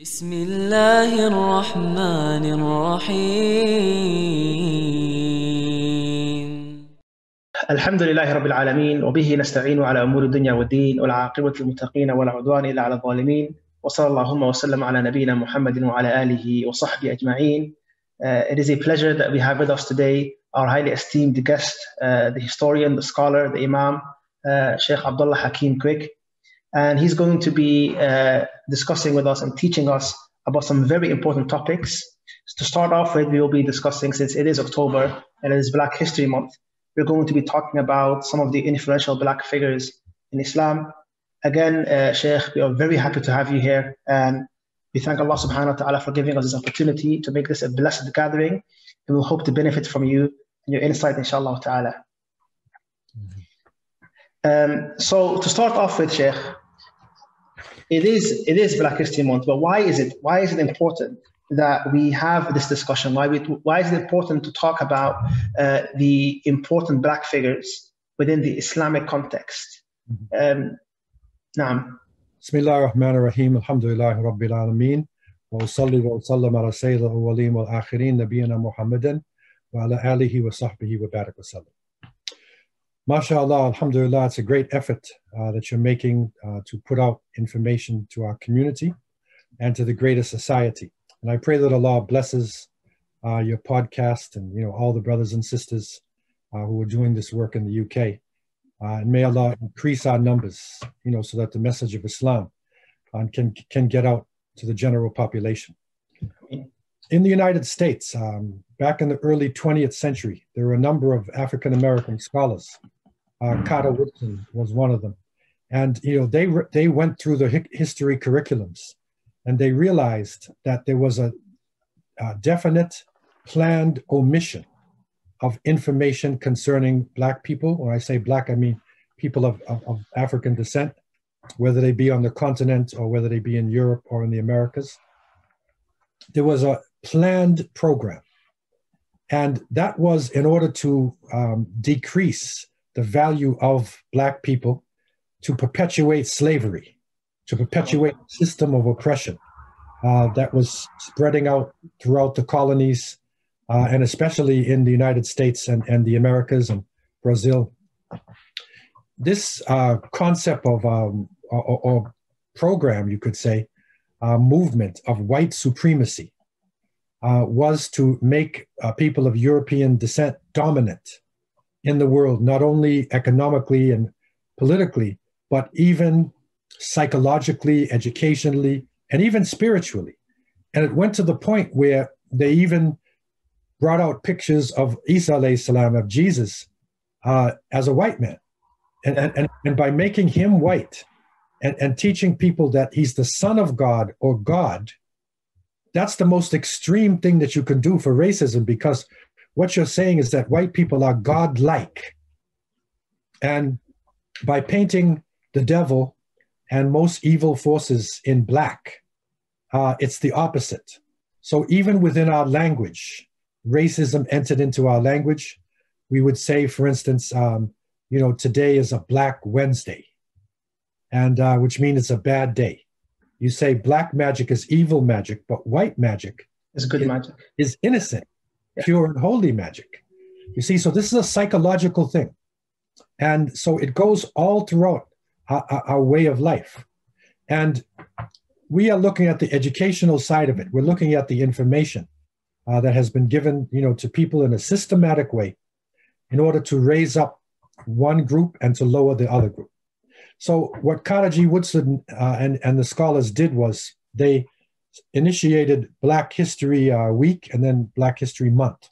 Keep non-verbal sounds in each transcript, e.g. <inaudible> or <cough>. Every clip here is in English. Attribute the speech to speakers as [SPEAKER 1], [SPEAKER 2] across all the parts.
[SPEAKER 1] بسم الله الرحمن الرحيم
[SPEAKER 2] الحمد لله رب العالمين وبه نستعين على أمور الدنيا والدين والعاقبة للمتقين ولا عدوان إلا على الظالمين وصلى اللهم وسلم على نبينا محمد وعلى آله وصحبه أجمعين. Uh, it is a pleasure that we have with us today our highly esteemed guest, uh, the historian, the scholar, the imam, uh, Sheikh Abdullah Hakim Quick. And he's going to be uh, discussing with us and teaching us about some very important topics. To start off with, we will be discussing, since it is October and it is Black History Month, we're going to be talking about some of the influential Black figures in Islam. Again, uh, Sheikh, we are very happy to have you here. And we thank Allah subhanahu wa ta'ala for giving us this opportunity to make this a blessed gathering. And we hope to benefit from you and your insight, inshallah ta'ala. Um, so to start off with, Sheikh, it is it is Black History Month, but why is it why is it important that we have this discussion? Why we, why is it important to talk about uh, the important Black figures within the Islamic context? Um, نعم.
[SPEAKER 3] بسم الله الرحمن الرحيم الحمد لله رب العالمين وأصلي وأسلم على سيد الأولين والآخرين نبينا محمد وعلى آله وصحبه وبارك وسلم MashaAllah, Alhamdulillah, it's a great effort uh, that you're making uh, to put out information to our community and to the greater society. And I pray that Allah blesses uh, your podcast and you know all the brothers and sisters uh, who are doing this work in the UK. Uh, and may Allah increase our numbers, you know, so that the message of Islam uh, can can get out to the general population. In the United States, um, back in the early 20th century, there were a number of African American scholars. Uh, Carter Woodson was one of them, and you know they they went through the hi- history curriculums, and they realized that there was a, a definite, planned omission of information concerning Black people. When I say Black, I mean people of, of, of African descent, whether they be on the continent or whether they be in Europe or in the Americas. There was a planned program. And that was in order to um, decrease the value of Black people, to perpetuate slavery, to perpetuate a system of oppression uh, that was spreading out throughout the colonies, uh, and especially in the United States and, and the Americas and Brazil. This uh, concept of um, or, or, program, you could say, uh, movement of white supremacy uh, was to make uh, people of European descent dominant in the world, not only economically and politically, but even psychologically, educationally, and even spiritually. And it went to the point where they even brought out pictures of Isa salam, of Jesus, uh, as a white man. And, and, and by making him white and, and teaching people that he's the son of God or God, that's the most extreme thing that you can do for racism because what you're saying is that white people are godlike. And by painting the devil and most evil forces in black, uh, it's the opposite. So even within our language, racism entered into our language. We would say, for instance, um, you know, today is a Black Wednesday, and uh, which means it's a bad day. You say black magic is evil magic, but white magic
[SPEAKER 2] is good
[SPEAKER 3] is,
[SPEAKER 2] magic.
[SPEAKER 3] is innocent,
[SPEAKER 2] Yeah.
[SPEAKER 3] pure and holy magic. You see, so this is a psychological thing. And so it goes all throughout our, our- way of life. And we are looking at the educational side of it. We're looking at the information uh, that has been given, you know, to people in a systematic way in order to raise up one group and to lower the other group. So what G. Woodson uh, and, and the scholars did was they initiated Black History uh, Week and then Black History Month.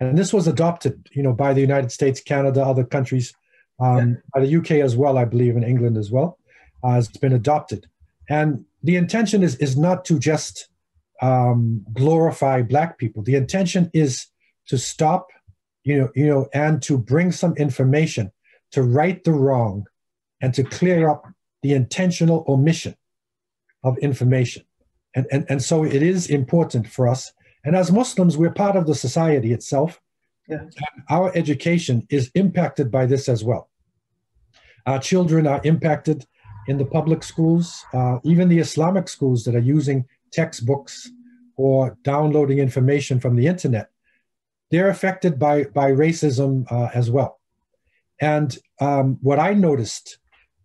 [SPEAKER 3] And this was adopted, you know, by the United States, Canada, other countries, um, by the UK as well, I believe, in England as well. Uh, it's been adopted. And the intention is, is not to just um, glorify Black people. The intention is to stop, you know, you know, and to bring some information to right the wrong and to clear up the intentional omission of information. And, and, and so it is important for us. And as Muslims, we're part of the society itself.
[SPEAKER 2] Yeah.
[SPEAKER 3] Our education is impacted by this as well. Our children are impacted in the public schools, uh, even the Islamic schools that are using textbooks or downloading information from the internet, they're affected by, by racism uh, as well. And um, what I noticed,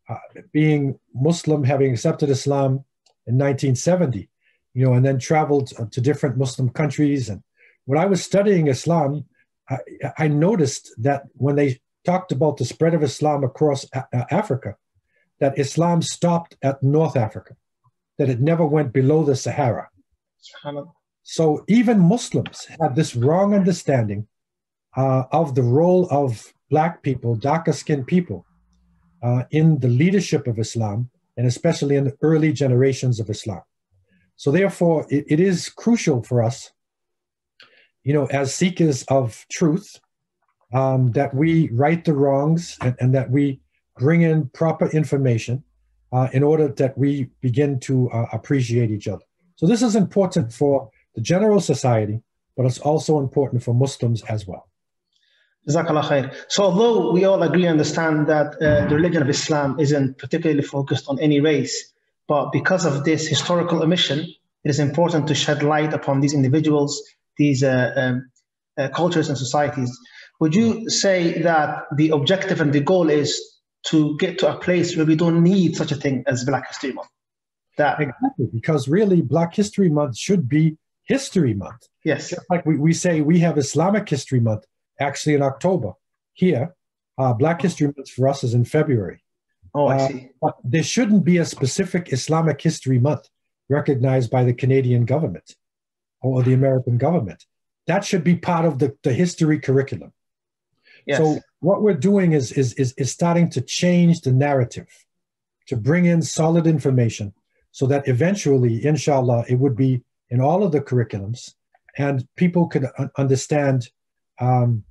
[SPEAKER 3] uh, being Muslim, having accepted Islam in 1970, you know, and then traveled to different Muslim countries. And when I was studying Islam, I, I noticed that when they talked about the spread of Islam across a- Africa, that Islam stopped at North Africa, that it never went below the Sahara. So even Muslims had this wrong understanding uh, of the role of Black people, darker skinned people, uh, in the leadership of Islam, and especially in the early generations of Islam. So therefore, it, it is crucial for us, you know, as seekers of truth, um, that we right the wrongs and, and, that we bring in proper information uh, in order that we begin to uh, appreciate each other. So this is important for the general society, but it's also important for Muslims as well.
[SPEAKER 2] So although we all agree and understand that uh, the religion of Islam isn't particularly focused on any race, but because of this historical omission, it is important to shed light upon these individuals, these uh, um, uh, cultures and societies. Would you say that the objective and the goal is to get to a place where we don't need such a thing as Black History Month?
[SPEAKER 3] That exactly, because really Black History Month should be History Month.
[SPEAKER 2] Yes.
[SPEAKER 3] Just like we, we say we have Islamic History Month actually in October. Here, uh, Black History Month for us is in February.
[SPEAKER 2] Oh, I uh, see.
[SPEAKER 3] But there shouldn't be a specific Islamic History Month recognized by the Canadian government or the American government. That should be part of the, the history curriculum. Yes. So what we're doing is, is, is, is starting to change the narrative, to bring in solid information so that eventually, inshallah, it would be in all of the curriculums and people could understand um,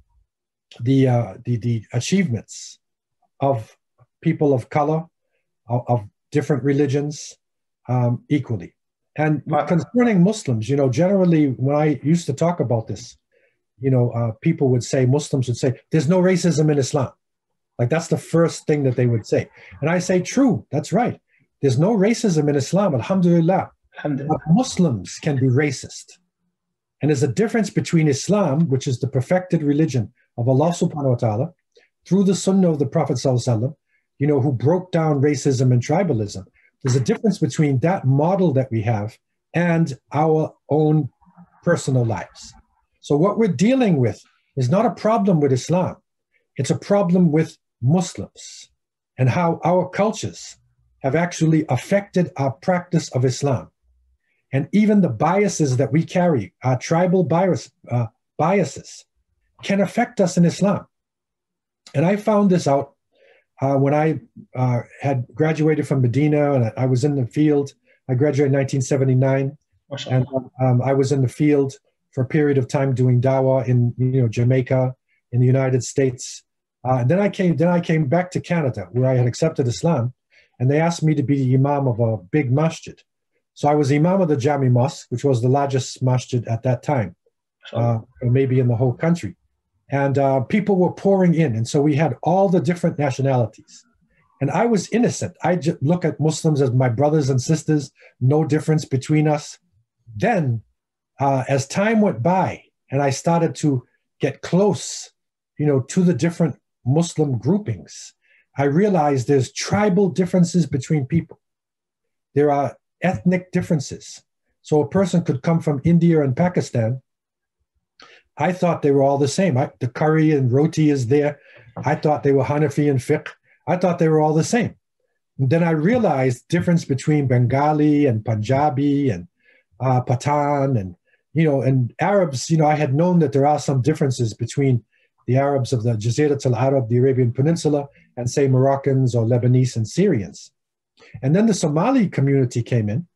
[SPEAKER 3] the, uh, the, the achievements of people of color, of, of different religions um, equally. And concerning Muslims, you know, generally when I used to talk about this, you know, uh, people would say, Muslims would say, there's no racism in Islam. Like that's the first thing that they would say. And I say, true, that's right. There's no racism in Islam, alhamdulillah. alhamdulillah. Muslims can be racist. And there's a difference between Islam, which is the perfected religion of Allah subhanahu wa ta'ala, through the sunnah of the Prophet sallallahu you know, who broke down racism and tribalism. There's a difference between that model that we have and our own personal lives. So what we're dealing with is not a problem with Islam. It's a problem with Muslims and how our cultures have actually affected our practice of Islam and even the biases that we carry, our tribal bias, uh, biases, can affect us in Islam. And I found this out uh, when I uh, had graduated from Medina and I was in the field. I graduated in 1979, and um, I was in the field for a period of time doing dawah in you know Jamaica, in the United States. Uh, and then I came, then I came back to Canada, where I had accepted Islam, and they asked me to be the imam of a big masjid. So I was Imam of the Jami Mosque, which was the largest masjid at that time, uh, maybe in the whole country. And uh, people were pouring in. And so we had all the different nationalities. And I was innocent. I just look at Muslims as my brothers and sisters, no difference between us. Then, uh, as time went by and I started to get close, you know, to the different Muslim groupings, I realized there's tribal differences between people. There are ethnic differences. So a person could come from India and Pakistan. I thought they were all the same. I, the curry and roti is there. I thought they were Hanafi and fiqh. I thought they were all the same. And then I realized difference between Bengali and Punjabi and uh, Pathan and you know and Arabs. You know, I had known that there are some differences between the Arabs of the Jazirat al-Arab, the Arabian Peninsula, and say Moroccans or Lebanese and Syrians. And then the Somali community came in,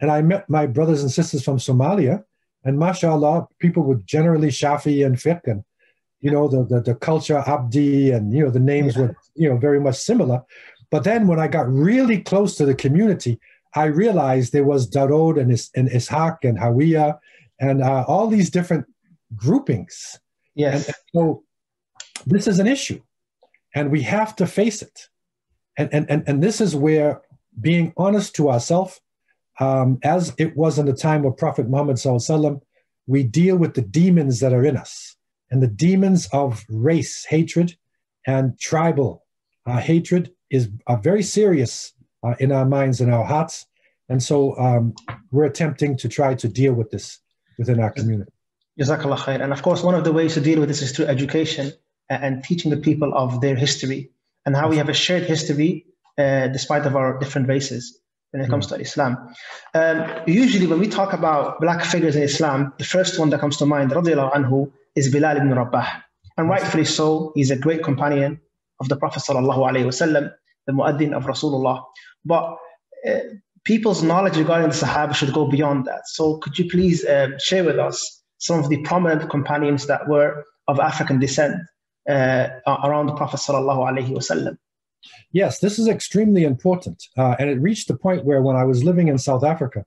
[SPEAKER 3] and I met my brothers and sisters from Somalia. And mashallah, people would generally Shafi and fiqh, and you know the, the, the culture Abdi, and you know the names yeah. were you know very much similar. But then when I got really close to the community, I realized there was Darod and, Is, and Ishaq and Hawiya and uh, all these different groupings.
[SPEAKER 2] Yes.
[SPEAKER 3] And, and so this is an issue, and we have to face it. And, and, and, and this is where being honest to ourselves, um, as it was in the time of Prophet Muhammad we deal with the demons that are in us, and the demons of race hatred and tribal uh, hatred is uh, very serious uh, in our minds and our hearts, and so um, we're attempting to try to deal with this within our community.
[SPEAKER 2] Jazakallah khair. And of course, one of the ways to deal with this is through education and teaching the people of their history and how we have a shared history uh, despite of our different races when it comes to Islam. Um, usually, when we talk about black figures in Islam, the first one that comes to mind, radiallahu anhu, is Bilal ibn Rabah. And rightfully so, he's a great companion of the Prophet sallallahu alaihi wasallam, the muaddin of Rasulullah. But uh, people's knowledge regarding the Sahaba should go beyond that. So, could you please um, share with us some of the prominent companions that were of African descent uh, around the Prophet sallallahu alaihi wasallam?
[SPEAKER 3] Yes, this is extremely important. Uh, and it reached the point where when I was living in South Africa,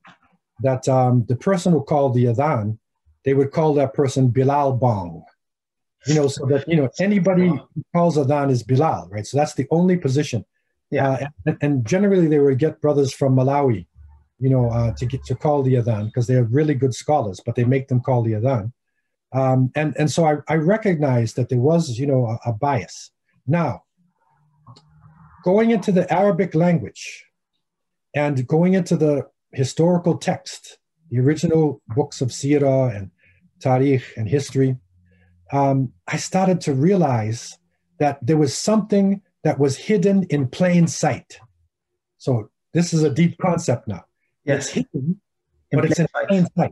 [SPEAKER 3] that um, the person who called the Adhan, they would call that person Bilal Bong. You know, so that, you know, anybody who calls Adhan is Bilal, right? So that's the only position. Yeah. Uh, and, and, generally they would get brothers from Malawi, you know, uh, to get to call the Adhan because they're really good scholars, but they make them call the Adhan. Um, and, and so I, I recognized that there was, you know, a, a bias. Now, going into the Arabic language and going into the historical text, the original books of Sirah and Tarikh and history, um, I started to realize that there was something that was hidden in plain sight. So this is a deep concept now.
[SPEAKER 2] Yes.
[SPEAKER 3] It's hidden, but it's in plain sight.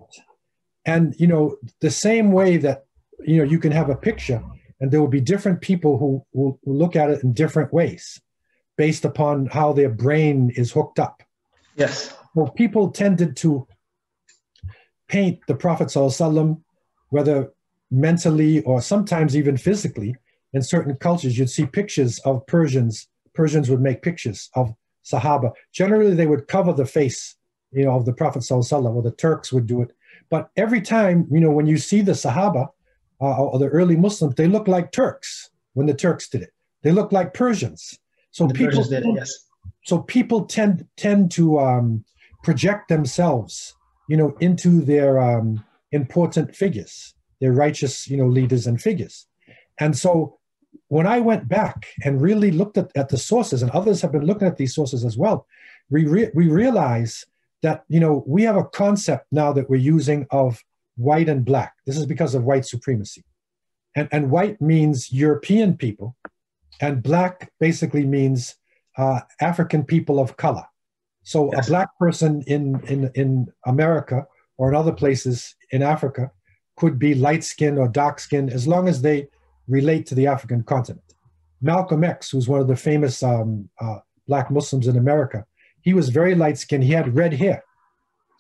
[SPEAKER 3] And you know, the same way that you know you can have a picture and there will be different people who will look at it in different ways based upon how their brain is hooked up.
[SPEAKER 2] Yes.
[SPEAKER 3] Well, people tended to paint the Prophet ﷺ, whether mentally or sometimes even physically. In certain cultures, you'd see pictures of Persians. Persians would make pictures of Sahaba. Generally, they would cover the face, you know, of the Prophet ﷺ, or the Turks would do it. But every time, you know, when you see the Sahaba uh, or the early Muslims, they look like Turks when the Turks did it. They look like Persians. So
[SPEAKER 2] the
[SPEAKER 3] people
[SPEAKER 2] did it, yes.
[SPEAKER 3] So people tend tend to um, project themselves, you know, into their um, important figures, their righteous, you know, leaders and figures. And so when I went back and really looked at, at the sources, and others have been looking at these sources as well, we re- we realize that you know we have a concept now that we're using of white and black. This is because of white supremacy, and and white means European people, and black basically means uh, African people of color. So yes. a black person in, in, in America or in other places in Africa could be light skinned or dark skinned as long as they relate to the African continent. Malcolm X, who's one of the famous um, uh, black Muslims in America, he was very light skinned. He had red hair.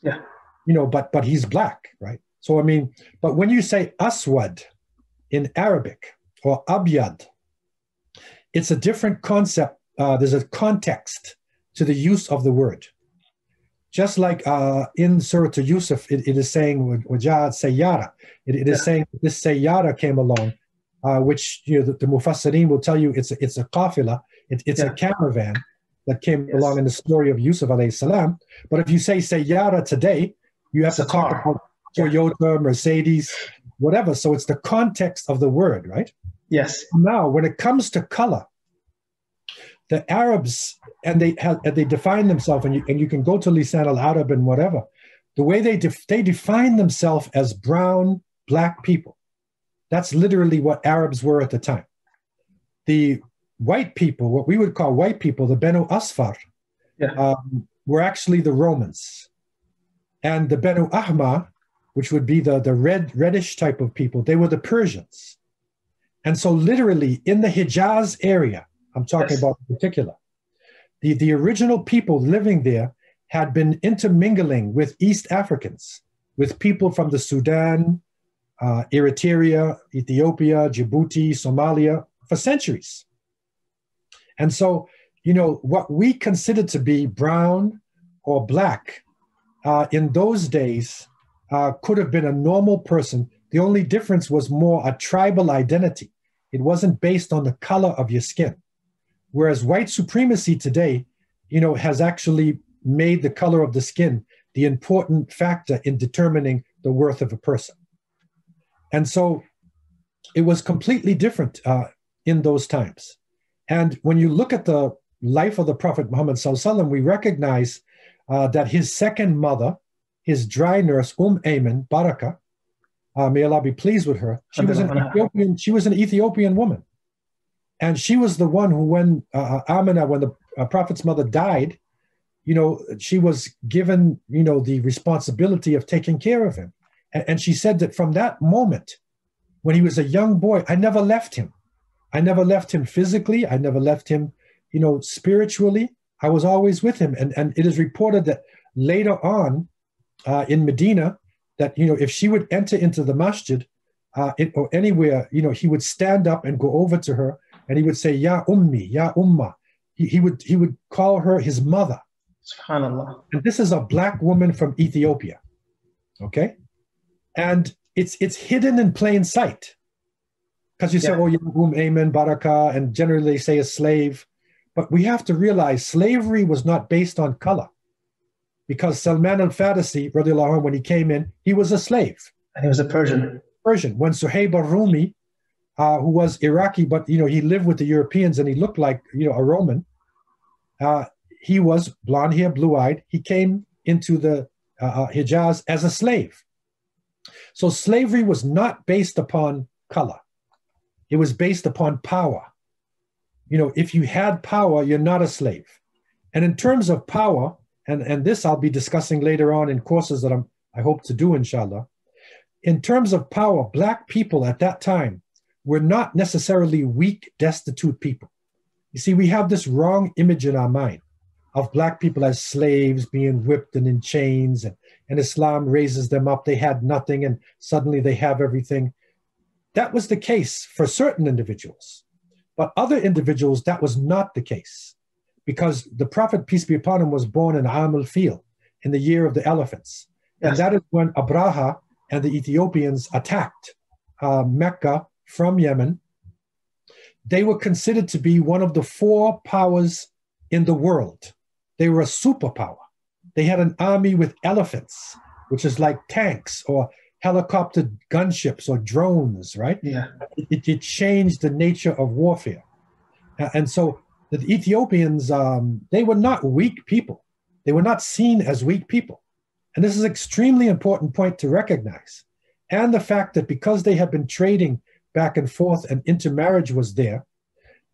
[SPEAKER 2] Yeah.
[SPEAKER 3] You know, but but he's black, right? So I mean, but when you say aswad in Arabic or abyad it's a different concept. Uh, there's a context to the use of the word. Just like uh, in Surah to Yusuf, it, it is saying Wajad Sayyara. It, it is yeah. saying this Sayyara came along, uh, which you know the, the Mufassirin will tell you it's a, it's a qafila, it, it's yeah. a caravan that came yes. along in the story of Yusuf alayhi salam. But if you say Sayyara today, you have it's to talk about Toyota. Mercedes, whatever. So it's the context of the word, right?
[SPEAKER 2] Yes.
[SPEAKER 3] Now, when it comes to color, the Arabs and they have they define themselves, and you and you can go to Lisan al Arab and whatever. The way they def, they define themselves as brown black people. That's literally what Arabs were at the time. The white people, what we would call white people, the Benu Asfar,
[SPEAKER 2] yeah.
[SPEAKER 3] um, were actually the Romans, and the Benu Ahmar, which would be the the red reddish type of people, they were the Persians. And so, literally, in the Hijaz area, I'm talking yes. about in particular, the, the original people living there had been intermingling with East Africans, with people from the Sudan, uh, Eritrea, Ethiopia, Djibouti, Somalia for centuries. And so, you know, what we consider to be brown or black uh, in those days uh, could have been a normal person. The only difference was more a tribal identity. It wasn't based on the color of your skin. Whereas white supremacy today you know, has actually made the color of the skin the important factor in determining the worth of a person. And so it was completely different uh, in those times. And when you look at the life of the Prophet Muhammad, we recognize uh, that his second mother, his dry nurse, Umm Ayman, Baraka, uh, may Allah be pleased with her, she was, an Ethiopian, she was an Ethiopian woman. And she was the one who, when uh, uh Amina, when the uh, Prophet's mother died, you know, she was given, you know, the responsibility of taking care of him. And, and she said that from that moment, when he was a young boy, I never left him. I never left him physically. I never left him, you know, spiritually. I was always with him. And, and it is reported that later on uh, in Medina, that, you know, if she would enter into the masjid uh, it, or anywhere, you know, he would stand up and go over to her and he would say, Ya Ummi, Ya Umma. He, he, would, he would call her his mother.
[SPEAKER 2] Subhanallah.
[SPEAKER 3] And this is a black woman from Ethiopia. Okay? And it's it's hidden in plain sight. Because you say, yeah. oh, Yahum, Amen, Baraka, and generally they say a slave. But we have to realize slavery was not based on color. Because Salman al Farisi, when he came in, he was a slave.
[SPEAKER 2] And he was a Persian.
[SPEAKER 3] Persian. When Suhaib al Rumi, uh, who was Iraqi, but you know, he lived with the Europeans and he looked like you know a Roman. Uh, he was blonde hair, blue eyed. He came into the uh, uh, Hijaz as a slave. So slavery was not based upon color, it was based upon power. You know, if you had power, you're not a slave. And in terms of power, and, and this I'll be discussing later on in courses that I'm, I hope to do, inshallah. In terms of power, Black people at that time were not necessarily weak, destitute people. You see, we have this wrong image in our mind of black people as slaves being whipped and in chains and, and islam raises them up they had nothing and suddenly they have everything that was the case for certain individuals but other individuals that was not the case because the prophet peace be upon him was born in Am al-Fil in the year of the elephants yes. and that is when abraha and the ethiopians attacked uh, mecca from yemen they were considered to be one of the four powers in the world they were a superpower. They had an army with elephants, which is like tanks or helicopter gunships or drones, right?
[SPEAKER 2] Yeah.
[SPEAKER 3] It, it changed the nature of warfare. And so the Ethiopians, um, they were not weak people. They were not seen as weak people. And this is an extremely important point to recognize. And the fact that because they had been trading back and forth and intermarriage was there,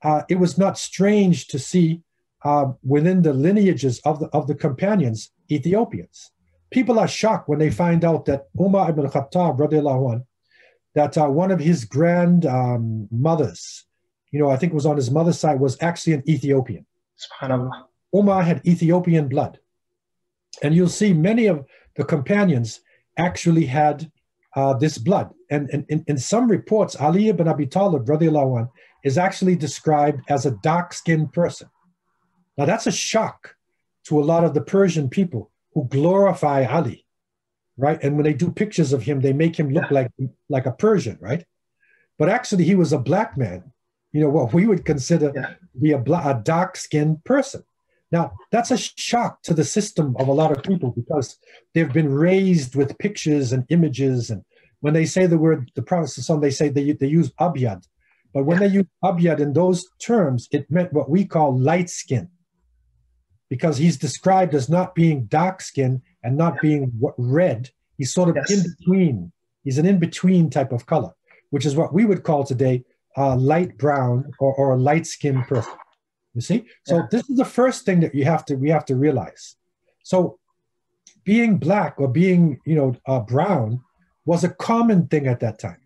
[SPEAKER 3] uh, it was not strange to see uh, within the lineages of the, of the companions, Ethiopians. People are shocked when they find out that Umar ibn Khattab, anh, that uh, one of his grand um, mothers, you know, I think it was on his mother's side, was actually an Ethiopian.
[SPEAKER 2] SubhanAllah.
[SPEAKER 3] Umar had Ethiopian blood. And you'll see many of the companions actually had uh, this blood. And, in some reports, Ali ibn Abi Talib, anh, is actually described as a dark skinned person. Now, that's a shock to a lot of the Persian people who glorify Ali, right? And when they do pictures of him, they make him look like, like a Persian, right? But actually, he was a black man, you know, what we would consider yeah. be a, a dark skinned person. Now, that's a shock to the system of a lot of people because they've been raised with pictures and images. And when they say the word, the Prophet, they say they, they use abyad. But when they use abyad in those terms, it meant what we call light skin because he's described as not being dark skinned and not being red. He's sort of yes. in between. He's an in between type of color, which is what we would call today a light brown or, or a light skinned person. You see? So yeah. this is the first thing that you have to we have to realize. So being black or being you know uh, brown was a common thing at that time,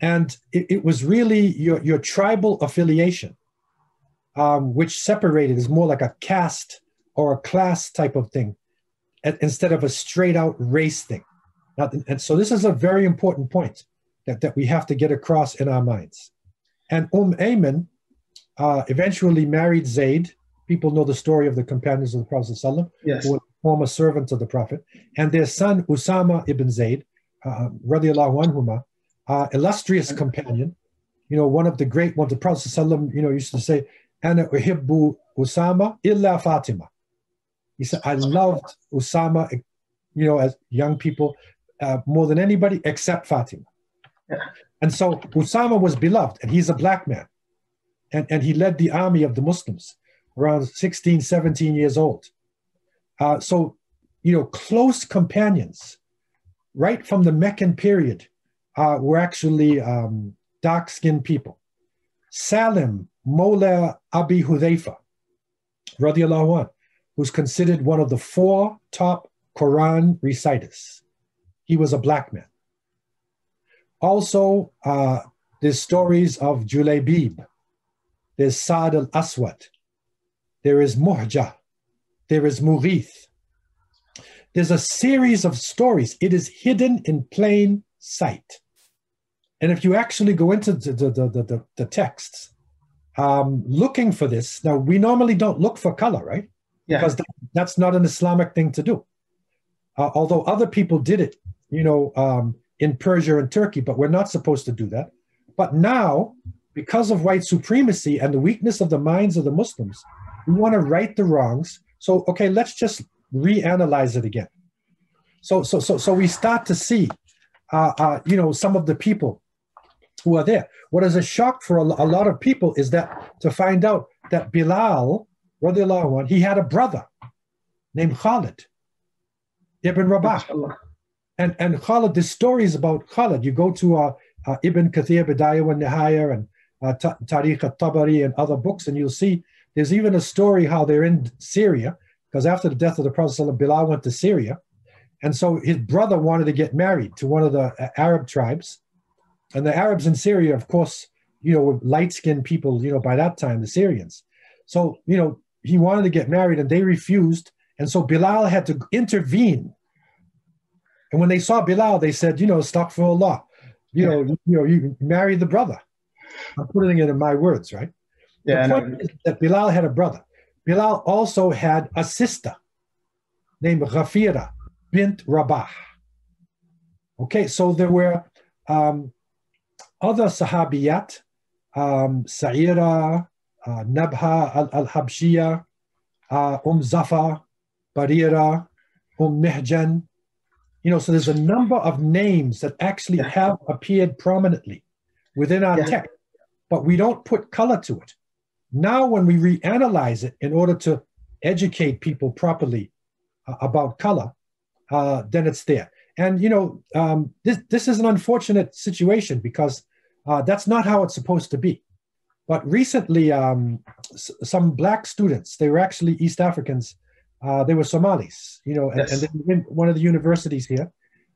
[SPEAKER 3] and it, it was really your your tribal affiliation um, which separated is more like a caste or a class type of thing instead of a straight out race thing. And so this is a very important point that, that we have to get across in our minds. And Umm Ayman uh, eventually married Zayd. People know the story of the companions of the Prophet
[SPEAKER 2] yes.
[SPEAKER 3] who were former servants of the Prophet, and their son Usama ibn Zayd, uh, uh, illustrious companion, you know, one of the great ones. The Prophet you know, used to say, Ana uhibbu Usama illa Fatima. He said, I loved Usama, you know, as young people, uh, more than anybody except Fatima. And so Usama was beloved, and he's a black man. And, and he led the army of the Muslims around 16, 17 years old. Uh, so, you know, close companions, right from the Meccan period, uh, were actually um, dark skinned people. Salim, Mola Abi Hudhaifa, radiallahu anh, who's considered one of the four top Quran reciters. He was a black man. Also, uh, there's stories of Julaybib, there's Sa'd al Aswad, there is Muhja, there is Mughith. There's a series of stories. It is hidden in plain sight. And if you actually go into the, the, the, the, the texts, um, looking for this, now we normally don't look for color, right?
[SPEAKER 2] Yeah.
[SPEAKER 3] Because that, that's not an Islamic thing to do. Uh, although other people did it, you know, um, in Persia and Turkey, but we're not supposed to do that. But now, because of white supremacy and the weakness of the minds of the Muslims, we want to right the wrongs. So, okay, let's just reanalyze it again. So, so, so, so we start to see, uh, uh, you know, some of the people who are there. What is a shock for a, a lot of people is that to find out that Bilal, radiallahu anh, he had a brother named Khalid ibn Rabah. And and Khalid, the stories about Khalid. You go to uh, uh, Ibn Kathir, Bidayah wa Nihaya, and uh, Ta- Tarikh al-Tabari and other books, and you'll see there's even a story how they're in Syria, because after the death of the Prophet, Bilal went to Syria. And so his brother wanted to get married to one of the uh, Arab tribes. And the Arabs in Syria, of course, you know, were light skinned people, you know, by that time, the Syrians. So, you know, he wanted to get married and they refused. And so Bilal had to intervene. And when they saw Bilal, they said, you know, astaghfirullah, you know, you know, you marry the brother. I'm putting it in my words, right?
[SPEAKER 2] Yeah,
[SPEAKER 3] the
[SPEAKER 2] no,
[SPEAKER 3] point is that Bilal had a brother. Bilal also had a sister named Ghafira bint Rabah. Okay, so there were um, other Sahabiyat, um, Sa'ira, uh, Nabha al- al-Habshiyah, uh, Umm Zafar, Barira, Umm Mihjan. You know, so there's a number of names that actually
[SPEAKER 2] Yeah.
[SPEAKER 3] have appeared prominently within our
[SPEAKER 2] Yeah.
[SPEAKER 3] text, but we don't put color to it. Now, when we reanalyze it in order to educate people properly uh, about color, uh, then it's there. And you know, um, this this is an unfortunate situation because uh, that's not how it's supposed to be. But recently, um, s- some black students, they were actually East Africans, uh, they were Somalis, you know, and,
[SPEAKER 2] Yes.
[SPEAKER 3] and they were in one of the universities here.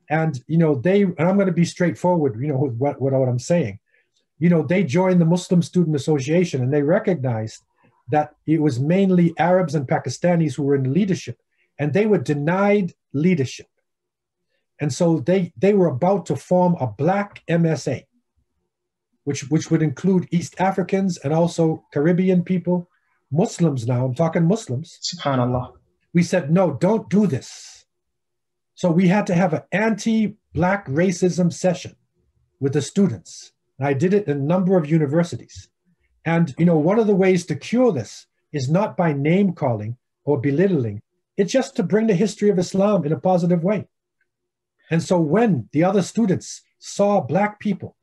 [SPEAKER 3] And, you know, they, and I'm going to be straightforward, you know, with what, what, what I'm saying. You know, they joined the Muslim Student Association and they recognized that it was mainly Arabs and Pakistanis who were in leadership and they were denied leadership. And so they, they were about to form a black MSA which which would include East Africans and also Caribbean people, Muslims now, I'm talking Muslims.
[SPEAKER 2] Subhanallah.
[SPEAKER 3] We said, no, don't do this. So we had to have an anti-black racism session with the students. And I did it in a number of universities. And you know, one of the ways to cure this is not by name calling or belittling. It's just to bring the history of Islam in a positive way. And so when the other students saw black people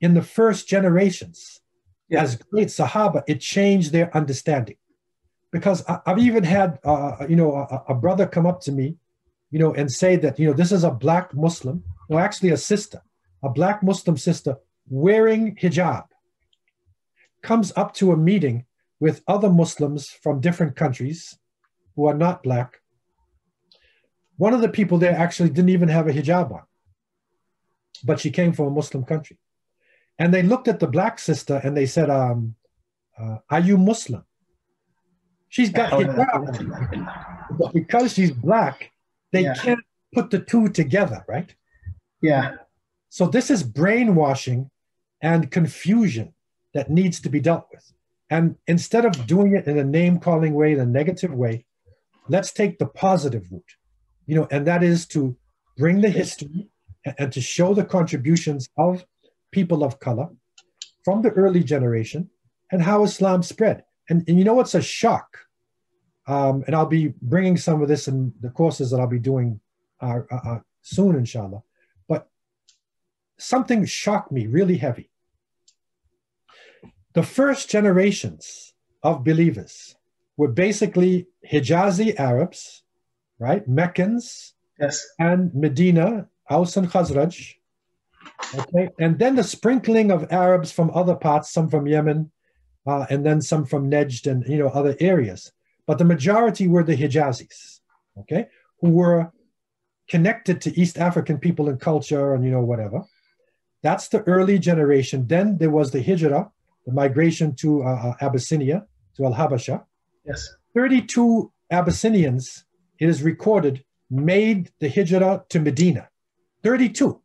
[SPEAKER 3] in the first generations
[SPEAKER 2] Yeah.
[SPEAKER 3] as great Sahaba, it changed their understanding. Because I, have even had, uh, you know, a, a brother come up to me, you know, and say that, you know, this is a black Muslim, no, actually a sister, a black Muslim sister wearing hijab, comes up to a meeting with other Muslims from different countries who are not black. One of the people there actually didn't even have a hijab on, but she came from a Muslim country. And they looked at the black sister and they said, um, uh, Are you Muslim? She's got oh, hijab, but because she's black, they
[SPEAKER 2] Yeah.
[SPEAKER 3] can't put the two together, right?
[SPEAKER 2] Yeah.
[SPEAKER 3] So this is brainwashing and confusion that needs to be dealt with. And instead of doing it in a name calling way, in a negative way, let's take the positive route, you know, and that is to bring the history and to show the contributions of people of color from the early generation and how Islam spread. And, and you know what's a shock? Um, and I'll be bringing some of this in the courses that I'll be doing uh, uh, uh, soon, inshallah. But something shocked me really heavy. The first generations of believers were basically Hijazi Arabs, right? Meccans
[SPEAKER 2] Yes.
[SPEAKER 3] and Medina, Aus and Khazraj. Okay, and then the sprinkling of Arabs from other parts, some from Yemen, uh, and then some from Nejd and you know other areas. But the majority were the Hijazis, okay, who were connected to East African people and culture and you know whatever. That's the early generation. Then there was the Hijra, the migration to uh, uh, Abyssinia, to Al Habasha.
[SPEAKER 2] Yes.
[SPEAKER 3] 32 Abyssinians, it is recorded, made the Hijra to Medina. 32.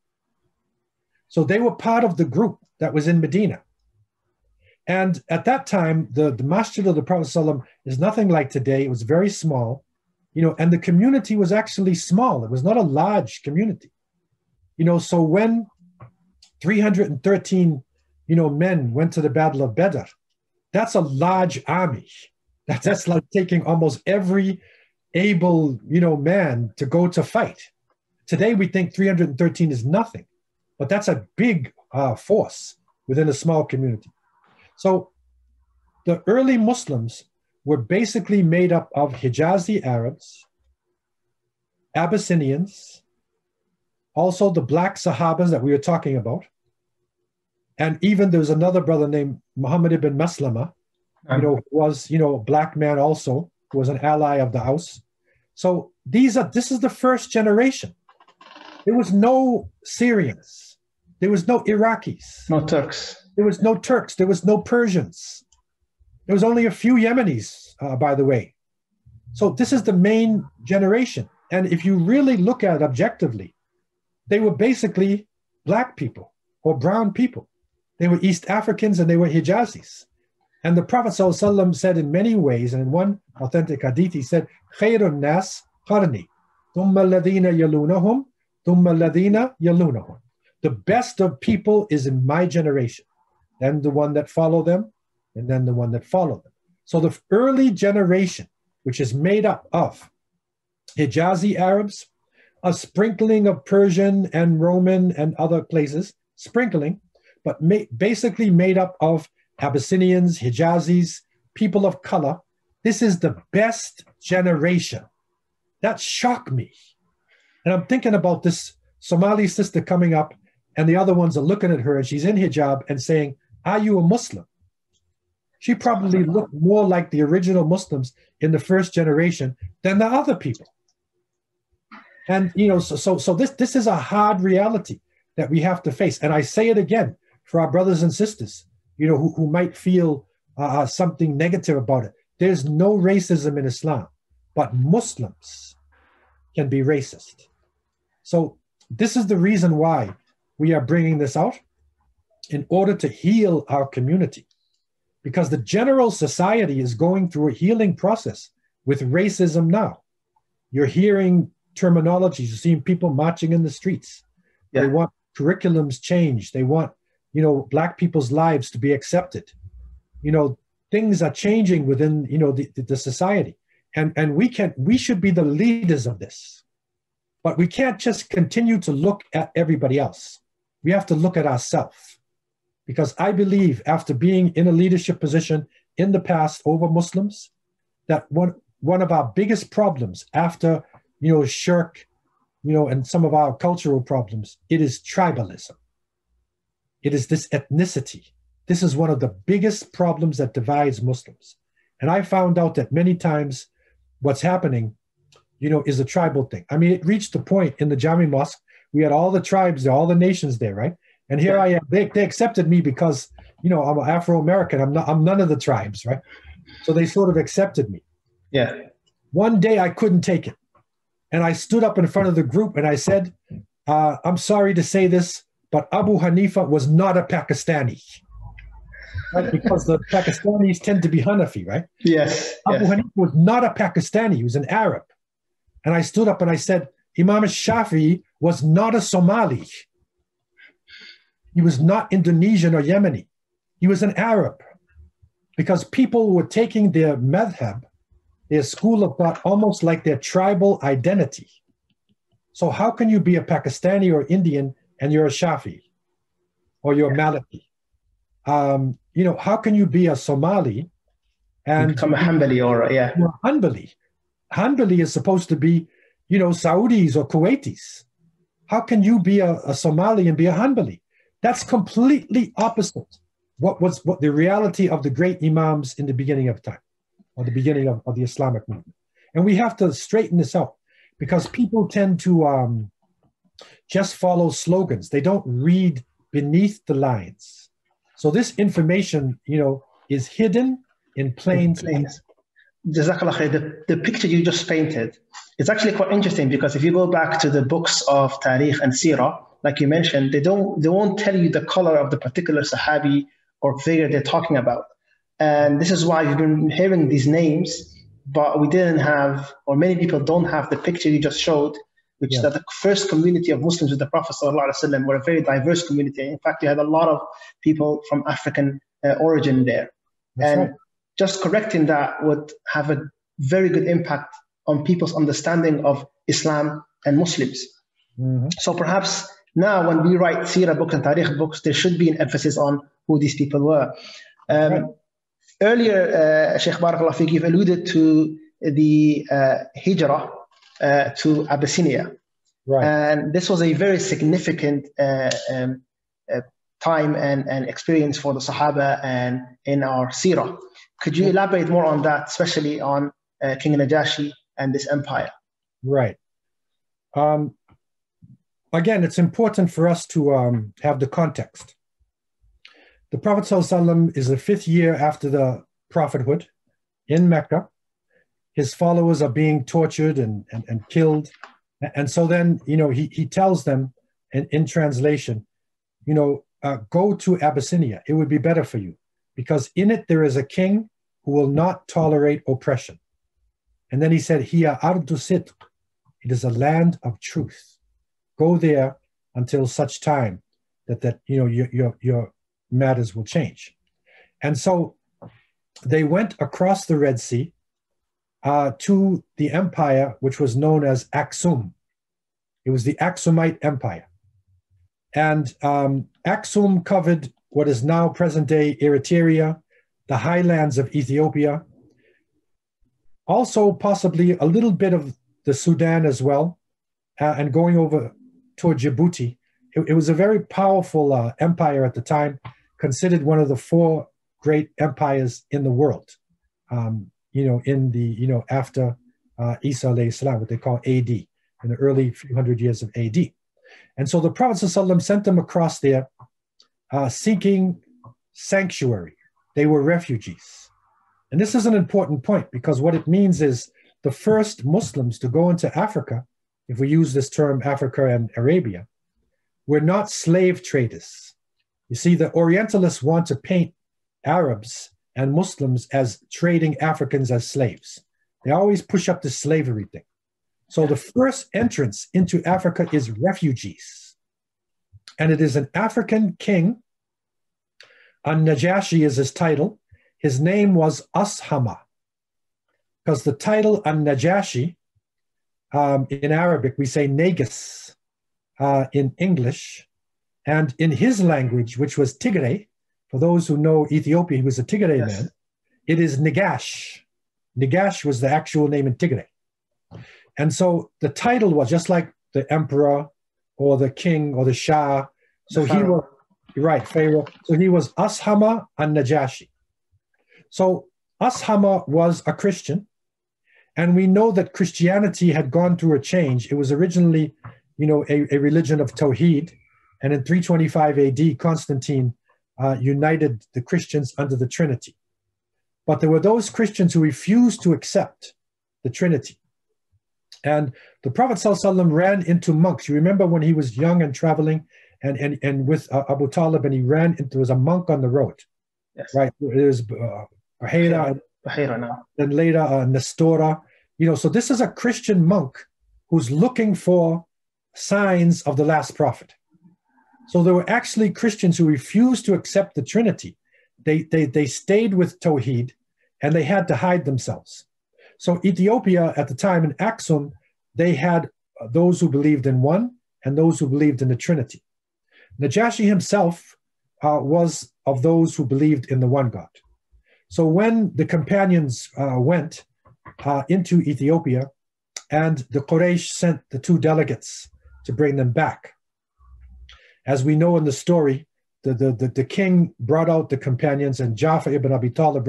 [SPEAKER 3] So they were part of the group that was in Medina. And at that time, the, the masjid of the Prophet ﷺ is nothing like today. It was very small, you know, and the community was actually small. It was not a large community. You know, so when 313, you know, men went to the Battle of Badr, that's a large army. That's, that's like taking almost every able, you know, man to go to fight. Today we think 313 is nothing, but that's a big uh, force within a small community. So the early Muslims were basically made up of Hijazi Arabs, Abyssinians, also the black Sahabas that we were talking about, and even there was another brother named Muhammad ibn Maslama, you know, was you know a black man also who was an ally of the house. So these are this is the first generation. There was no Syrians, there was no Iraqis,
[SPEAKER 2] No Turks.
[SPEAKER 3] There was no Turks, there was no Persians, there was only a few Yemenis, uh, by the way. So this is the main generation, and if you really look at it objectively, they were basically black people or brown people. They were East Africans and they were Hijazis. And the Prophet ﷺ said in many ways, and in one authentic hadith, he said, Khairun nas qarni, thumma alladhina yalunahum, thumma alladhina yalunahum. The best of people is in my generation, then the one that follow them, and then the one that follow them. So the early generation, which is made up of Hijazi Arabs, a sprinkling of Persian and Roman and other places, sprinkling, but ma- basically made up of Abyssinians, Hijazis, people of color. This is the best generation. That shocked me. And I'm thinking about this Somali sister coming up, and the other ones are looking at her, and she's in hijab and saying, Are you a Muslim? She probably looked more like the original Muslims in the first generation than the other people. And you know, so so, so this this is a hard reality that we have to face. And I say it again for our brothers and sisters, you know, who, who might feel uh, something negative about it. There's no racism in Islam, but Muslims can be racist. So this is the reason why we are bringing this out in order to heal our community, because the general society is going through a healing process with racism now. You're hearing terminologies, you're seeing people marching in the streets.
[SPEAKER 2] Yeah.
[SPEAKER 3] They want curriculums changed. They want, you know, black people's lives to be accepted. You know, things are changing within, you know, the, the, the society. And and we can we should be the leaders of this. But we can't just continue to look at everybody else. We have to look at ourselves. Because I believe after being in a leadership position in the past over Muslims, that one one of our biggest problems after you know shirk you know, and some of our cultural problems, it is tribalism. It is this ethnicity. This is one of the biggest problems that divides Muslims. And I found out that many times what's happening, you know, is a tribal thing. I mean, it reached the point in the Jami Mosque, we had all the tribes all the nations there, right? And here I am. They, they accepted me because, you know, I'm Afro American. I'm not. I'm none of the tribes, right? So they sort of accepted me.
[SPEAKER 2] Yeah.
[SPEAKER 3] One day I couldn't take it. And I stood up in front of the group and I said, uh, I'm sorry to say this, but Abu Hanifa was not a Pakistani. Right? Because the Pakistanis tend to be Hanafi, right?
[SPEAKER 2] Yes.
[SPEAKER 3] Abu
[SPEAKER 2] yes.
[SPEAKER 3] Hanifa was not a Pakistani, he was an Arab. And I stood up and I said, Imam Shafi was not a Somali. He was not Indonesian or Yemeni. He was an Arab. because people were taking their madhab, their school of thought, almost like their tribal identity. So how can you be a Pakistani or Indian and you're a Shafi or you're a Maliki? Um, you know, how can you be a Somali and
[SPEAKER 2] become a Hanbali or yeah,
[SPEAKER 3] Hanbali? Hanbali is supposed to be, you know, Saudis or Kuwaitis. How can you be a, a Somali and be a Hanbali? That's completely opposite what was what the reality of the great imams in the beginning of time, or the beginning of, of the Islamic movement. And we have to straighten this out because people tend to um, just follow slogans. They don't read beneath the lines. So this information, you know, is hidden in plain sight.
[SPEAKER 2] Jazakallah. The, the picture you just painted is actually quite interesting because if you go back to the books of Tarikh and Sirah, like you mentioned, they don't they won't tell you the color of the particular Sahabi or figure they're talking about. And this is why you've been hearing these names, but we didn't have, or many people don't have the picture you just showed, which
[SPEAKER 3] Yeah.
[SPEAKER 2] is that the first community of Muslims with the Prophet ﷺ were a very diverse community. In fact, you had a lot of people from African uh, origin there.
[SPEAKER 3] That's
[SPEAKER 2] and
[SPEAKER 3] right.
[SPEAKER 2] just correcting that would have a very good impact on people's understanding of Islam and Muslims.
[SPEAKER 3] Mhm.
[SPEAKER 2] So perhaps now, when we write Sira books and Tarikh books, there should be an emphasis on who these people were. Um,
[SPEAKER 3] Right.
[SPEAKER 2] Earlier, uh, Sheikh Barakallah feek, you've alluded to the uh, hijrah uh, to Abyssinia.
[SPEAKER 3] Right.
[SPEAKER 2] And this was a very significant uh, um, uh, time and, and experience for the Sahaba and in our Sirah. Could you elaborate more on that, especially on uh, King Najashi and this empire?
[SPEAKER 3] Right. Um, again, it's important for us to um, have the context. The Prophet ﷺ is the fifth year after the prophethood in Mecca. His followers are being tortured and, and, and killed. And so then, you know, he, he tells them in, in translation, you know, uh, go to Abyssinia. It would be better for you because in it there is a king who will not tolerate oppression. And then he said, Hiya ardu sidq. It is a land of truth. Go there until such time that that you know your your, your matters will change. And so they went across the Red Sea uh, to the empire which was known as Aksum. It was the Aksumite Empire. And um, Aksum covered what is now present day Eritrea, the highlands of Ethiopia, also possibly a little bit of the Sudan as well, uh, and going over toward Djibouti. It, it was a very powerful uh, empire at the time, considered one of the four great empires in the world. Um, you know, in the you know after uh, Isa salam, what they call AD, in the early few hundred years of AD. And so the Prophet ﷺ sent them across there, uh, seeking sanctuary. They were refugees. And this is an important point because what it means is the first Muslims to go into Africa, if we use this term Africa and Arabia, we're not slave traders. You see, the Orientalists want to paint Arabs and Muslims as trading Africans as slaves. They always push up the slavery thing. So the first entrance into Africa is refugees. And it is an African king. An Najashi is his title. His name was Ashama. Because the title An Najashi, um, in Arabic, we say Negus uh, in English. And in his language, which was Tigray, for those who know Ethiopia, he was a Tigray
[SPEAKER 2] Yes.
[SPEAKER 3] man, it is Negash. Negash was the actual name in Tigray. And so the title was just like the emperor or the king or the shah. So
[SPEAKER 2] The
[SPEAKER 3] he was right, Pharaoh. So he was Ashama and Najashi. So Ashama was a Christian, and we know that Christianity had gone through a change. It was originally, you know, a, a religion of Tawheed, and in 325 AD, Constantine uh, united the Christians under the Trinity. But there were those Christians who refused to accept the Trinity. And the Prophet ﷺ ran into monks. You remember when he was young and traveling and, and, and with uh, Abu Talib, and he ran into, there was a monk on the road,
[SPEAKER 2] Yes.
[SPEAKER 3] right? There's uh, Bahira,
[SPEAKER 2] Bahira now.
[SPEAKER 3] then later uh, Nestora. You know, so this is a Christian monk who's looking for signs of the last prophet. So there were actually Christians who refused to accept the Trinity. they, they, they stayed with Tawheed and they had to hide themselves. So Ethiopia at the time in Aksum, they had those who believed in one and those who believed in the Trinity. Najashi himself uh, was of those who believed in the one God. So when the companions uh, went uh, into Ethiopia and the Quraysh sent the two delegates to bring them back, as we know in the story, the, the, the, the king brought out the companions and Jafar ibn Abi Talib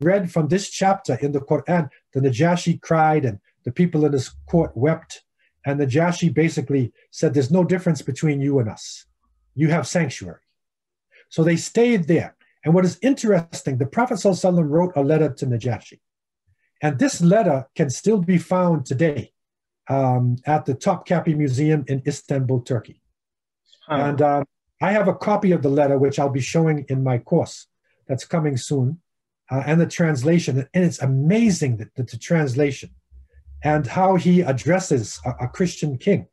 [SPEAKER 3] read from this chapter in the Quran, the Najashi cried and the people in his court wept. And the Najashi basically said, There's no difference between you and us. You have sanctuary. So they stayed there. And what is interesting, the Prophet ﷺ wrote a letter to Najashi. And this letter can still be found today um, at the Topkapi Museum in Istanbul, Turkey. And um, I have a copy of the letter, which I'll be showing in my course that's coming soon uh, and the translation. And it's amazing that, that the translation and how he addresses a, a, Christian king.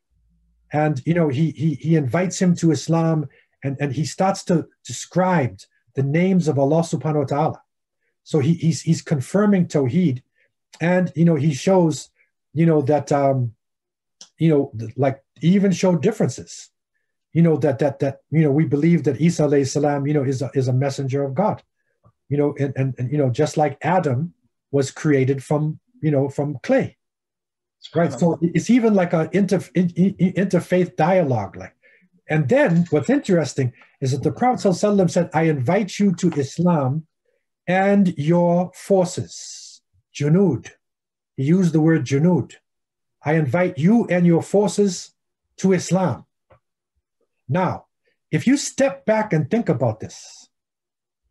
[SPEAKER 3] And, you know, he, he, he invites him to Islam and, and he starts to describe the names of Allah subhanahu wa ta'ala. So he, he's, he's confirming Tawheed. And, you know, he shows, you know, that, um, you know, like even showed differences. You know, that, that, that, you know, we believe that Isa alayhi salam, you know, is a, is a messenger of God you know, and, and, and, you know, just like Adam was created from, you know, from clay. Right. So it's even like an inter, interfaith dialogue. Like, and then what's interesting is that the Prophet ﷺ said, I invite you to Islam and your forces, junud. He used the word junud. I invite you and your forces to Islam. Now, if you step back and think about this,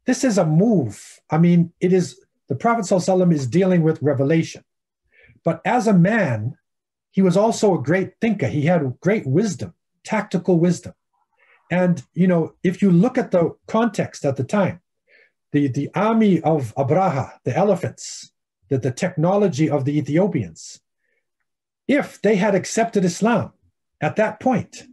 [SPEAKER 3] this is a move. I mean, it is the Prophet ﷺ is dealing with revelation. But as a man, he was also a great thinker. He had great wisdom, tactical wisdom. And, you know, if you look at the context at the time, the, the army of Abraha, the elephants, the, the technology of the Ethiopians, if they had accepted Islam at that point,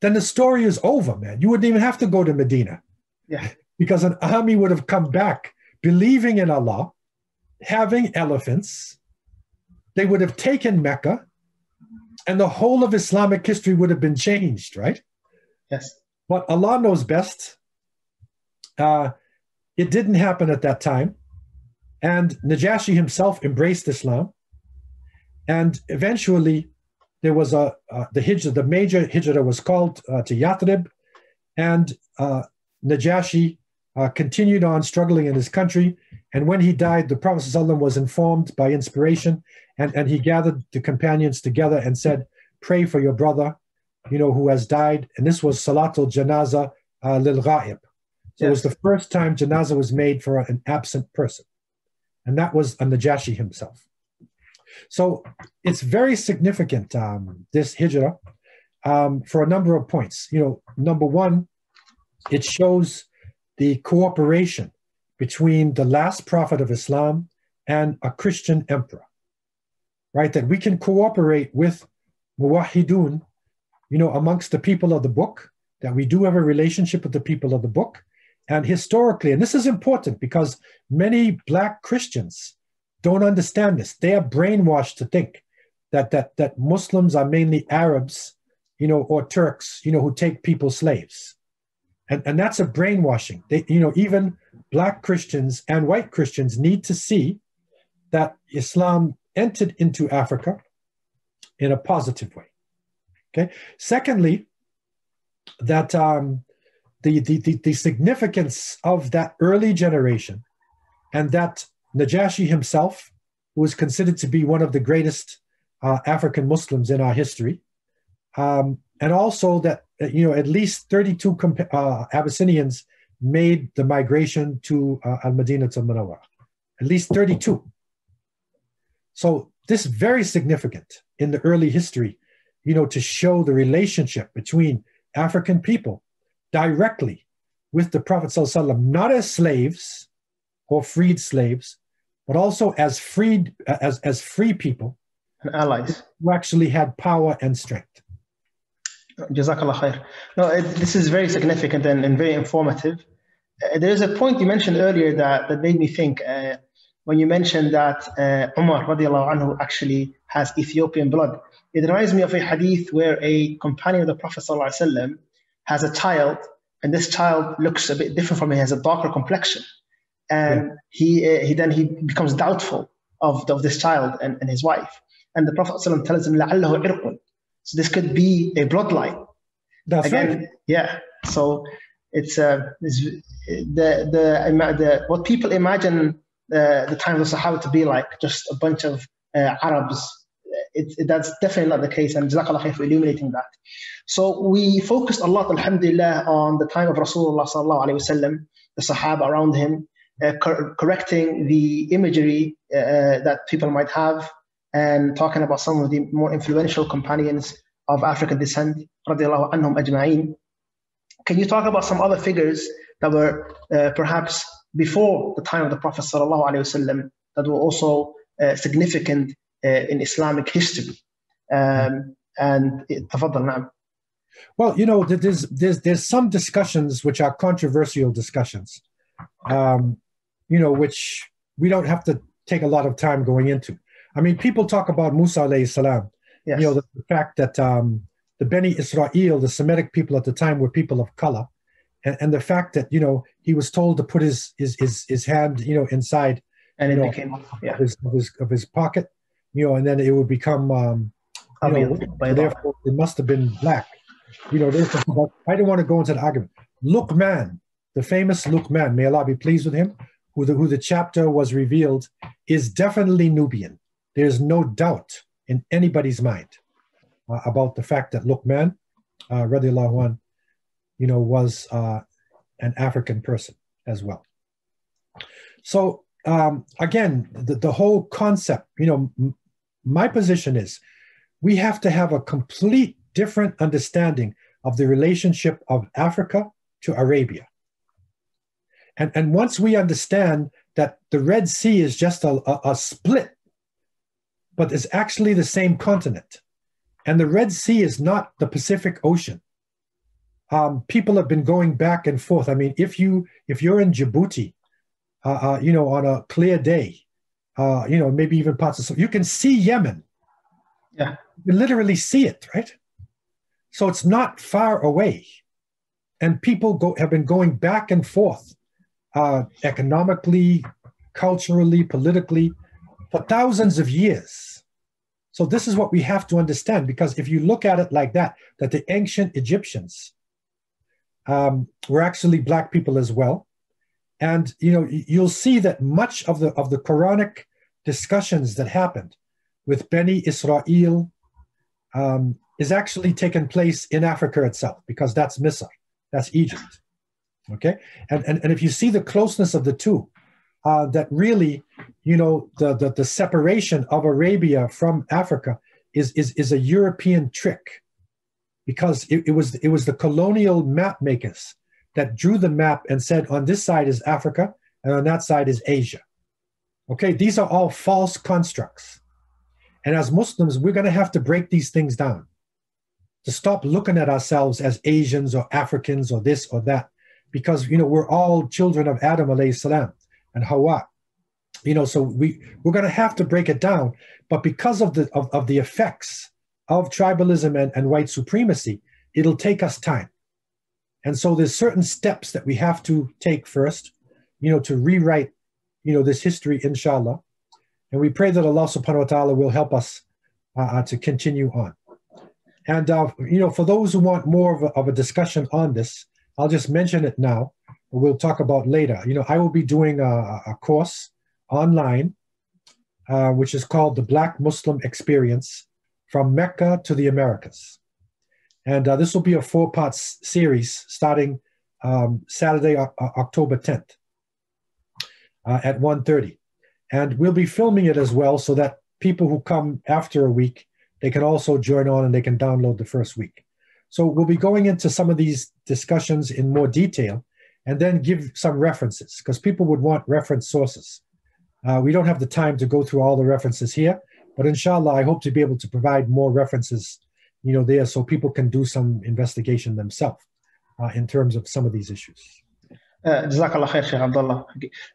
[SPEAKER 3] then the story is over, man. You wouldn't even have to go to Medina.
[SPEAKER 2] Yeah <laughs>
[SPEAKER 3] because an army would have come back believing in Allah, having elephants. They would have taken Mecca, and the whole of Islamic history would have been changed, right?
[SPEAKER 2] Yes.
[SPEAKER 3] But Allah knows best. Uh, it didn't happen at that time. And Najashi himself embraced Islam. And eventually, there was a uh, the hijrah, the major hijrah was called uh, to Yathrib, and uh, Najashi uh, continued on struggling in his country. And when he died, the Prophet ﷺ was informed by inspiration, and, and he gathered the companions together and said, Pray for your brother, you know, who has died. And this was Salatul Janaza uh, lil Ghaib. So yes. it was the first time janaza was made for an absent person. And that was a Najashi himself. So it's very significant, um, this hijrah, um, for a number of points. You know, number one, it shows the cooperation between the last prophet of Islam and a Christian emperor, right? That we can cooperate with muwahidun, you know, amongst the people of the book, that we do have a relationship with the people of the book. And historically, and this is important because many Black Christians don't understand this. They are brainwashed to think that, that, that Muslims are mainly Arabs, you know, or Turks, you know, who take people slaves and, and that's a brainwashing. They, you know even black christians and white christians need to see that islam entered into africa in a positive way. Okay? Secondly that um, the, the, the, the significance of that early generation and that najashi himself who was considered to be one of the greatest uh, african muslims in our history um, and also that you know at least 32 comp- uh, Abyssinians made the migration to uh, Al Madinah to Munawwarah. At least 32. So this is very significant in the early history, you know, to show the relationship between African people directly with the Prophet ﷺ, not as slaves or freed slaves, but also as freed as, as free people
[SPEAKER 2] and allies
[SPEAKER 3] who actually had power and strength.
[SPEAKER 2] Jazakallah khair. No, it, this is very significant and, and very informative. Uh, there is a point you mentioned earlier that, that made me think uh, when you mentioned that uh, Umar radiallahu anhu actually has Ethiopian blood. It reminds me of a hadith where a companion of the Prophet ﷺ has a child, and this child looks a bit different from him, he has a darker complexion. And yeah. he, uh, he then he becomes doubtful of, of this child and, and his wife. And the Prophet ﷺ tells him, لَعَلَّهُ عِرْقٌ so this could be a bloodline.
[SPEAKER 3] That's Again, right.
[SPEAKER 2] Yeah. So it's, uh, it's the, the the what people imagine uh, the time of the Sahaba to be like, just a bunch of uh, Arabs. It, it, that's definitely not the case, and Jazakallah khair for illuminating that. So we focused a lot, alhamdulillah, on the time of Rasulullah sallallahu alaihi wasallam, the Sahaba around him, uh, cor- correcting the imagery uh, that people might have and talking about some of the more influential companions of African descent. Can you talk about some other figures that were uh, perhaps before the time of the Prophet sallallahu that were also uh, significant uh, in Islamic history? Um, and uh, tafaddal, na'am.
[SPEAKER 3] Well, you know, there's, there's, there's some discussions which are controversial discussions, um, you know, which we don't have to take a lot of time going into. I mean, people talk about Musa alayhi salam. Yes. You know, the, the fact that um, the Beni Israel, the Semitic people at the time, were people of color, and, and, the fact that you know he was told to put his his his, his hand, you know, inside,
[SPEAKER 2] and
[SPEAKER 3] it
[SPEAKER 2] know, became yeah.
[SPEAKER 3] of, his, of, his, of his pocket, you know, and then it would become, um, you know, therefore it must have been black. You know, I don't want to go into the argument. Luqman, the famous Luqman, may Allah be pleased with him, who the, who the chapter was revealed, is definitely Nubian. There's no doubt in anybody's mind uh, about the fact that Luqman, uh, radiallahu anh, you know, was uh, an African person as well. So um, again, the, the whole concept, you know, m- my position is we have to have a complete different understanding of the relationship of Africa to Arabia. And, and once we understand that the Red Sea is just a, a, a split but it's actually the same continent. And the Red Sea is not the Pacific Ocean. Um, people have been going back and forth. I mean, if you if you're in Djibouti, uh, uh, you know, on a clear day, uh, you know, maybe even parts of you can see Yemen.
[SPEAKER 2] Yeah,
[SPEAKER 3] you literally see it, right? So it's not far away, and people go have been going back and forth, uh, economically, culturally, politically, for thousands of years. So this is what we have to understand because if you look at it like that, that the ancient Egyptians um, were actually black people as well, and you know you'll see that much of the of the Quranic discussions that happened with Beni Israel um, is actually taken place in Africa itself because that's Misr, that's Egypt. Okay, and, and and if you see the closeness of the two, uh, that really, you know, the, the, the separation of Arabia from Africa is, is, is a European trick because it, it, was, it was the colonial map makers that drew the map and said on this side is Africa and on that side is Asia. Okay, these are all false constructs. And as Muslims, we're going to have to break these things down to stop looking at ourselves as Asians or Africans or this or that, because you know we're all children of Adam alayhi salam and Hawa. You know, so we we're going to have to break it down, but because of the of, of the effects of tribalism and, and white supremacy, it'll take us time. And so there's certain steps that we have to take first, you know, to rewrite, you know, this history, inshallah. And we pray that Allah subhanahu wa ta'ala will help us uh, uh, to continue on. And, uh, you know, for those who want more of a, of a discussion on this, I'll just mention it now we'll talk about later. You know, I will be doing a, a course online, uh, which is called the Black Muslim Experience from Mecca to the Americas. And uh, this will be a four part series starting um, Saturday, uh, October 10th uh, at 1.30. And we'll be filming it as well so that people who come after a week, they can also join on and they can download the first week. So we'll be going into some of these discussions in more detail and then give some references because people would want reference sources. Uh, we don't have the time to go through all the references here, but inshallah, I hope to be able to provide more references, you know, there so people can do some investigation themselves uh, in terms of some of these issues.
[SPEAKER 2] Uh.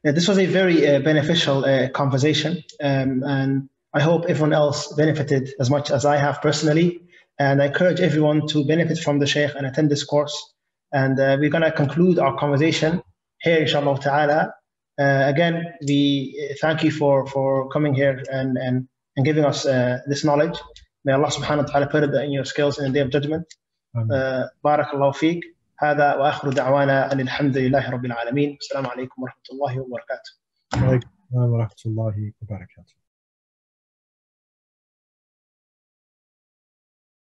[SPEAKER 2] Uh, this was a very uh, beneficial uh, conversation, um, and I hope everyone else benefited as much as I have personally. And I encourage everyone to benefit from the Sheikh and attend this course. And uh, we're going to conclude our conversation here, inshallah ta'ala. Uh, again, we thank you for, for coming here and, and, and giving us uh, this knowledge. May Allah subhanahu wa ta'ala put it in your skills in the day of judgment.
[SPEAKER 3] Um,
[SPEAKER 2] Uh, بارك الله فيك هذا واخر دعوانا ان الحمد لله رب العالمين السلام عليكم ورحمه الله وبركاته
[SPEAKER 3] wa rahmatullahi wa barakatuh.